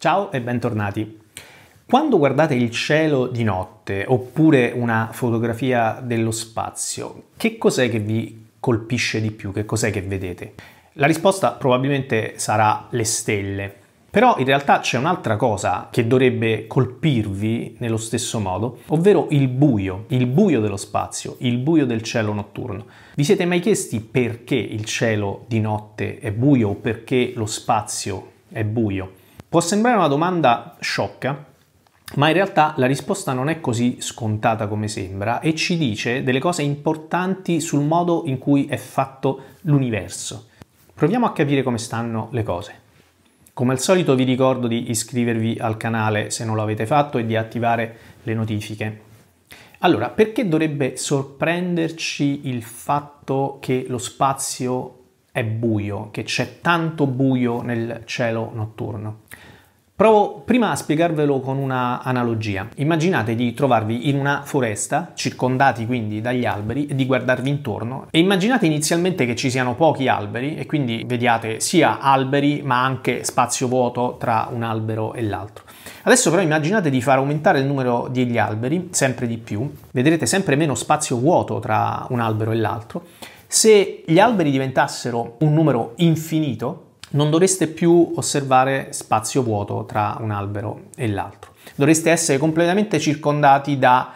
Ciao e bentornati. Quando guardate il cielo di notte oppure una fotografia dello spazio, che cos'è che vi colpisce di più? Che cos'è che vedete? La risposta probabilmente sarà le stelle. Però in realtà c'è un'altra cosa che dovrebbe colpirvi nello stesso modo, ovvero il buio, il buio dello spazio, il buio del cielo notturno. Vi siete mai chiesti perché il cielo di notte è buio o perché lo spazio è buio? Può sembrare una domanda sciocca, ma in realtà la risposta non è così scontata come sembra e ci dice delle cose importanti sul modo in cui è fatto l'universo. Proviamo a capire come stanno le cose. Come al solito vi ricordo di iscrivervi al canale se non l'avete fatto e di attivare le notifiche. Allora, perché dovrebbe sorprenderci il fatto che lo spazio è buio, che c'è tanto buio nel cielo notturno? Provo prima a spiegarvelo con una analogia. Immaginate di trovarvi in una foresta, circondati quindi dagli alberi, e di guardarvi intorno e immaginate inizialmente che ci siano pochi alberi e quindi vediate sia alberi ma anche spazio vuoto tra un albero e l'altro. Adesso però immaginate di far aumentare il numero degli alberi sempre di più, vedrete sempre meno spazio vuoto tra un albero e l'altro. Se gli alberi diventassero un numero infinito, non dovreste più osservare spazio vuoto tra un albero e l'altro. Dovreste essere completamente circondati da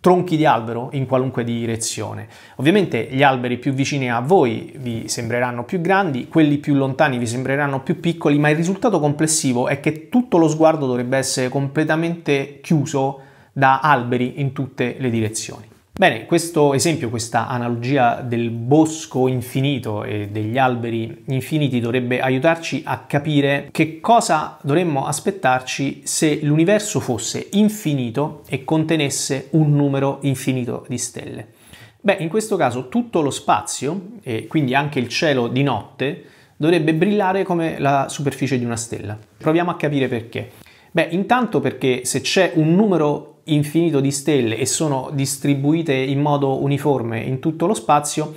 tronchi di albero in qualunque direzione. Ovviamente gli alberi più vicini a voi vi sembreranno più grandi, quelli più lontani vi sembreranno più piccoli, ma il risultato complessivo è che tutto lo sguardo dovrebbe essere completamente chiuso da alberi in tutte le direzioni. Bene, questo esempio, questa analogia del bosco infinito e degli alberi infiniti dovrebbe aiutarci a capire che cosa dovremmo aspettarci se l'universo fosse infinito e contenesse un numero infinito di stelle. Beh, in questo caso tutto lo spazio, e quindi anche il cielo di notte, dovrebbe brillare come la superficie di una stella. Proviamo a capire perché. Beh, intanto perché se c'è un numero infinito di stelle e sono distribuite in modo uniforme in tutto lo spazio,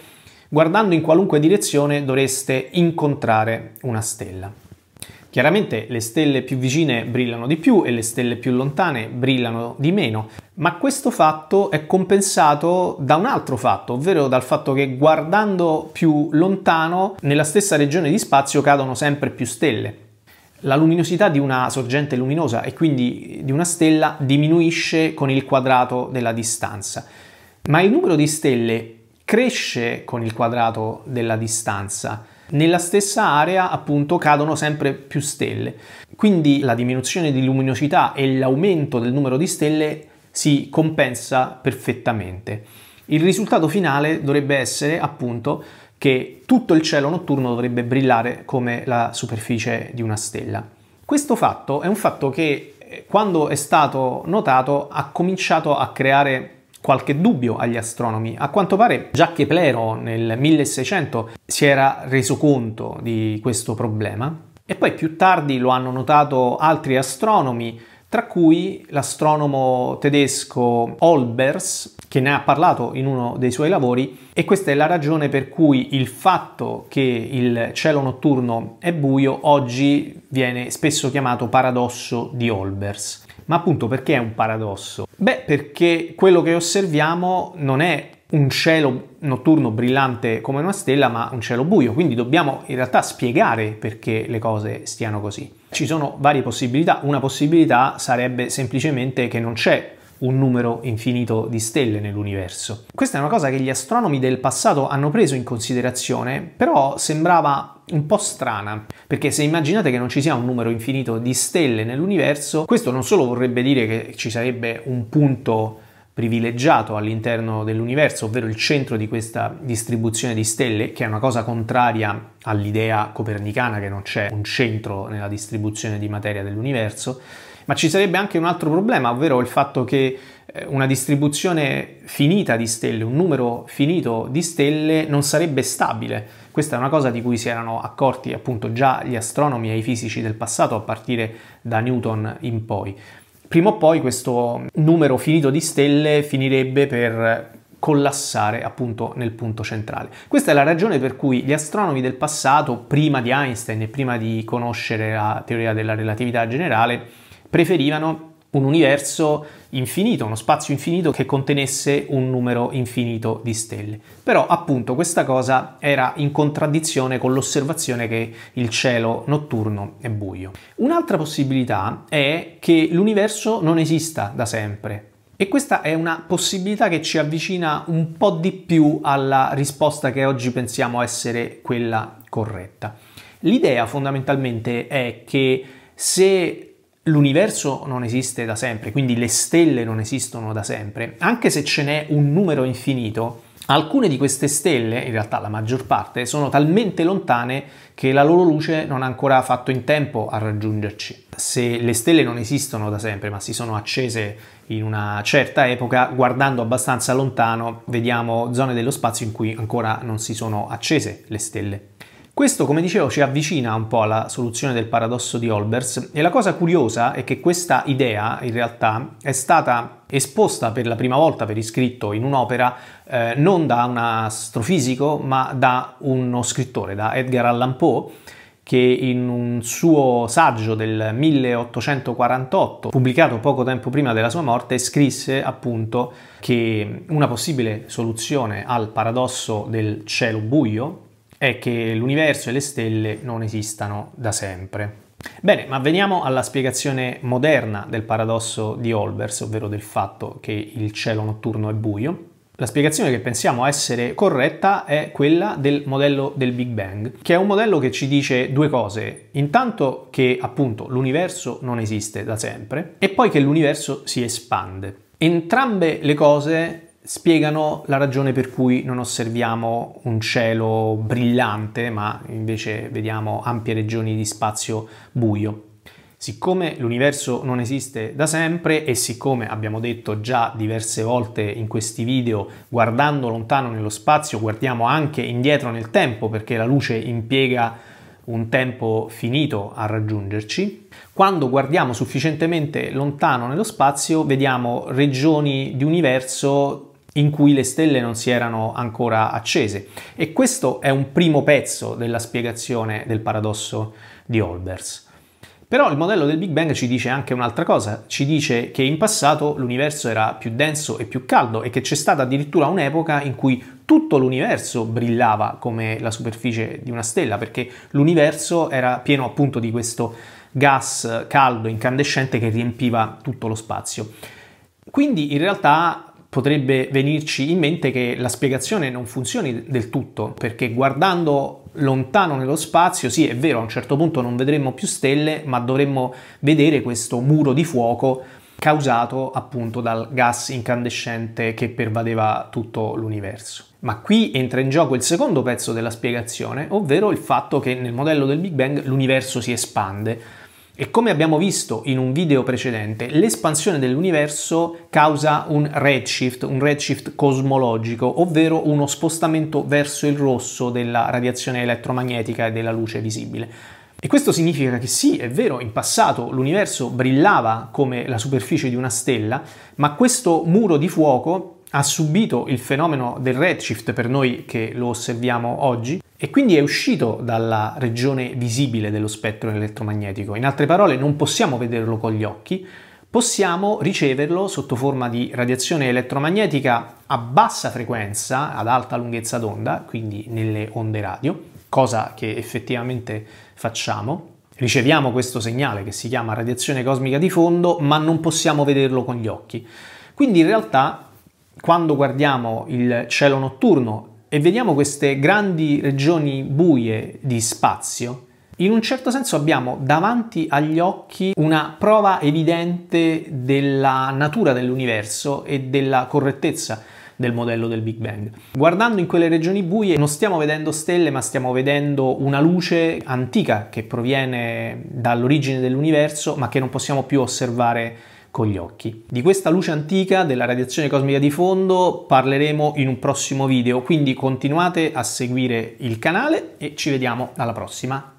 guardando in qualunque direzione dovreste incontrare una stella. Chiaramente le stelle più vicine brillano di più e le stelle più lontane brillano di meno, ma questo fatto è compensato da un altro fatto, ovvero dal fatto che guardando più lontano nella stessa regione di spazio cadono sempre più stelle la luminosità di una sorgente luminosa e quindi di una stella diminuisce con il quadrato della distanza, ma il numero di stelle cresce con il quadrato della distanza. Nella stessa area appunto cadono sempre più stelle, quindi la diminuzione di luminosità e l'aumento del numero di stelle si compensa perfettamente. Il risultato finale dovrebbe essere appunto che tutto il cielo notturno dovrebbe brillare come la superficie di una stella. Questo fatto è un fatto che eh, quando è stato notato ha cominciato a creare qualche dubbio agli astronomi. A quanto pare già Keplero nel 1600 si era reso conto di questo problema e poi più tardi lo hanno notato altri astronomi tra cui l'astronomo tedesco Olbers, che ne ha parlato in uno dei suoi lavori, e questa è la ragione per cui il fatto che il cielo notturno è buio oggi viene spesso chiamato paradosso di Olbers. Ma appunto perché è un paradosso? Beh, perché quello che osserviamo non è un cielo notturno brillante come una stella, ma un cielo buio, quindi dobbiamo in realtà spiegare perché le cose stiano così. Ci sono varie possibilità, una possibilità sarebbe semplicemente che non c'è un numero infinito di stelle nell'universo. Questa è una cosa che gli astronomi del passato hanno preso in considerazione, però sembrava un po' strana, perché se immaginate che non ci sia un numero infinito di stelle nell'universo, questo non solo vorrebbe dire che ci sarebbe un punto privilegiato all'interno dell'universo, ovvero il centro di questa distribuzione di stelle, che è una cosa contraria all'idea copernicana che non c'è un centro nella distribuzione di materia dell'universo, ma ci sarebbe anche un altro problema, ovvero il fatto che eh, una distribuzione finita di stelle, un numero finito di stelle non sarebbe stabile. Questa è una cosa di cui si erano accorti appunto già gli astronomi e i fisici del passato a partire da Newton in poi prima o poi questo numero finito di stelle finirebbe per collassare appunto nel punto centrale. Questa è la ragione per cui gli astronomi del passato, prima di Einstein e prima di conoscere la teoria della relatività generale, preferivano un universo infinito, uno spazio infinito che contenesse un numero infinito di stelle. Però appunto questa cosa era in contraddizione con l'osservazione che il cielo notturno è buio. Un'altra possibilità è che l'universo non esista da sempre. E questa è una possibilità che ci avvicina un po' di più alla risposta che oggi pensiamo essere quella corretta. L'idea fondamentalmente è che se L'universo non esiste da sempre, quindi le stelle non esistono da sempre, anche se ce n'è un numero infinito, alcune di queste stelle, in realtà la maggior parte, sono talmente lontane che la loro luce non ha ancora fatto in tempo a raggiungerci. Se le stelle non esistono da sempre, ma si sono accese in una certa epoca, guardando abbastanza lontano, vediamo zone dello spazio in cui ancora non si sono accese le stelle. Questo, come dicevo, ci avvicina un po' alla soluzione del paradosso di Olbers e la cosa curiosa è che questa idea in realtà è stata esposta per la prima volta per iscritto in un'opera eh, non da un astrofisico ma da uno scrittore, da Edgar Allan Poe, che in un suo saggio del 1848, pubblicato poco tempo prima della sua morte, scrisse appunto che una possibile soluzione al paradosso del cielo buio è che l'universo e le stelle non esistano da sempre. Bene, ma veniamo alla spiegazione moderna del paradosso di Olbers, ovvero del fatto che il cielo notturno è buio. La spiegazione che pensiamo essere corretta è quella del modello del Big Bang, che è un modello che ci dice due cose. Intanto che appunto l'universo non esiste da sempre e poi che l'universo si espande. Entrambe le cose spiegano la ragione per cui non osserviamo un cielo brillante, ma invece vediamo ampie regioni di spazio buio. Siccome l'universo non esiste da sempre e siccome abbiamo detto già diverse volte in questi video, guardando lontano nello spazio guardiamo anche indietro nel tempo perché la luce impiega un tempo finito a raggiungerci, quando guardiamo sufficientemente lontano nello spazio vediamo regioni di universo in cui le stelle non si erano ancora accese. E questo è un primo pezzo della spiegazione del paradosso di Olbers. Però il modello del Big Bang ci dice anche un'altra cosa, ci dice che in passato l'universo era più denso e più caldo e che c'è stata addirittura un'epoca in cui tutto l'universo brillava come la superficie di una stella, perché l'universo era pieno appunto di questo gas caldo incandescente che riempiva tutto lo spazio. Quindi in realtà potrebbe venirci in mente che la spiegazione non funzioni del tutto, perché guardando lontano nello spazio, sì è vero, a un certo punto non vedremmo più stelle, ma dovremmo vedere questo muro di fuoco causato appunto dal gas incandescente che pervadeva tutto l'universo. Ma qui entra in gioco il secondo pezzo della spiegazione, ovvero il fatto che nel modello del Big Bang l'universo si espande e come abbiamo visto in un video precedente, l'espansione dell'universo causa un redshift, un redshift cosmologico, ovvero uno spostamento verso il rosso della radiazione elettromagnetica e della luce visibile. E questo significa che sì, è vero, in passato l'universo brillava come la superficie di una stella, ma questo muro di fuoco ha subito il fenomeno del redshift per noi che lo osserviamo oggi e quindi è uscito dalla regione visibile dello spettro elettromagnetico. In altre parole, non possiamo vederlo con gli occhi, possiamo riceverlo sotto forma di radiazione elettromagnetica a bassa frequenza, ad alta lunghezza d'onda, quindi nelle onde radio, cosa che effettivamente facciamo. Riceviamo questo segnale che si chiama radiazione cosmica di fondo, ma non possiamo vederlo con gli occhi. Quindi in realtà quando guardiamo il cielo notturno e vediamo queste grandi regioni buie di spazio, in un certo senso abbiamo davanti agli occhi una prova evidente della natura dell'universo e della correttezza del modello del Big Bang. Guardando in quelle regioni buie non stiamo vedendo stelle, ma stiamo vedendo una luce antica che proviene dall'origine dell'universo, ma che non possiamo più osservare con gli occhi. Di questa luce antica, della radiazione cosmica di fondo, parleremo in un prossimo video, quindi continuate a seguire il canale e ci vediamo alla prossima.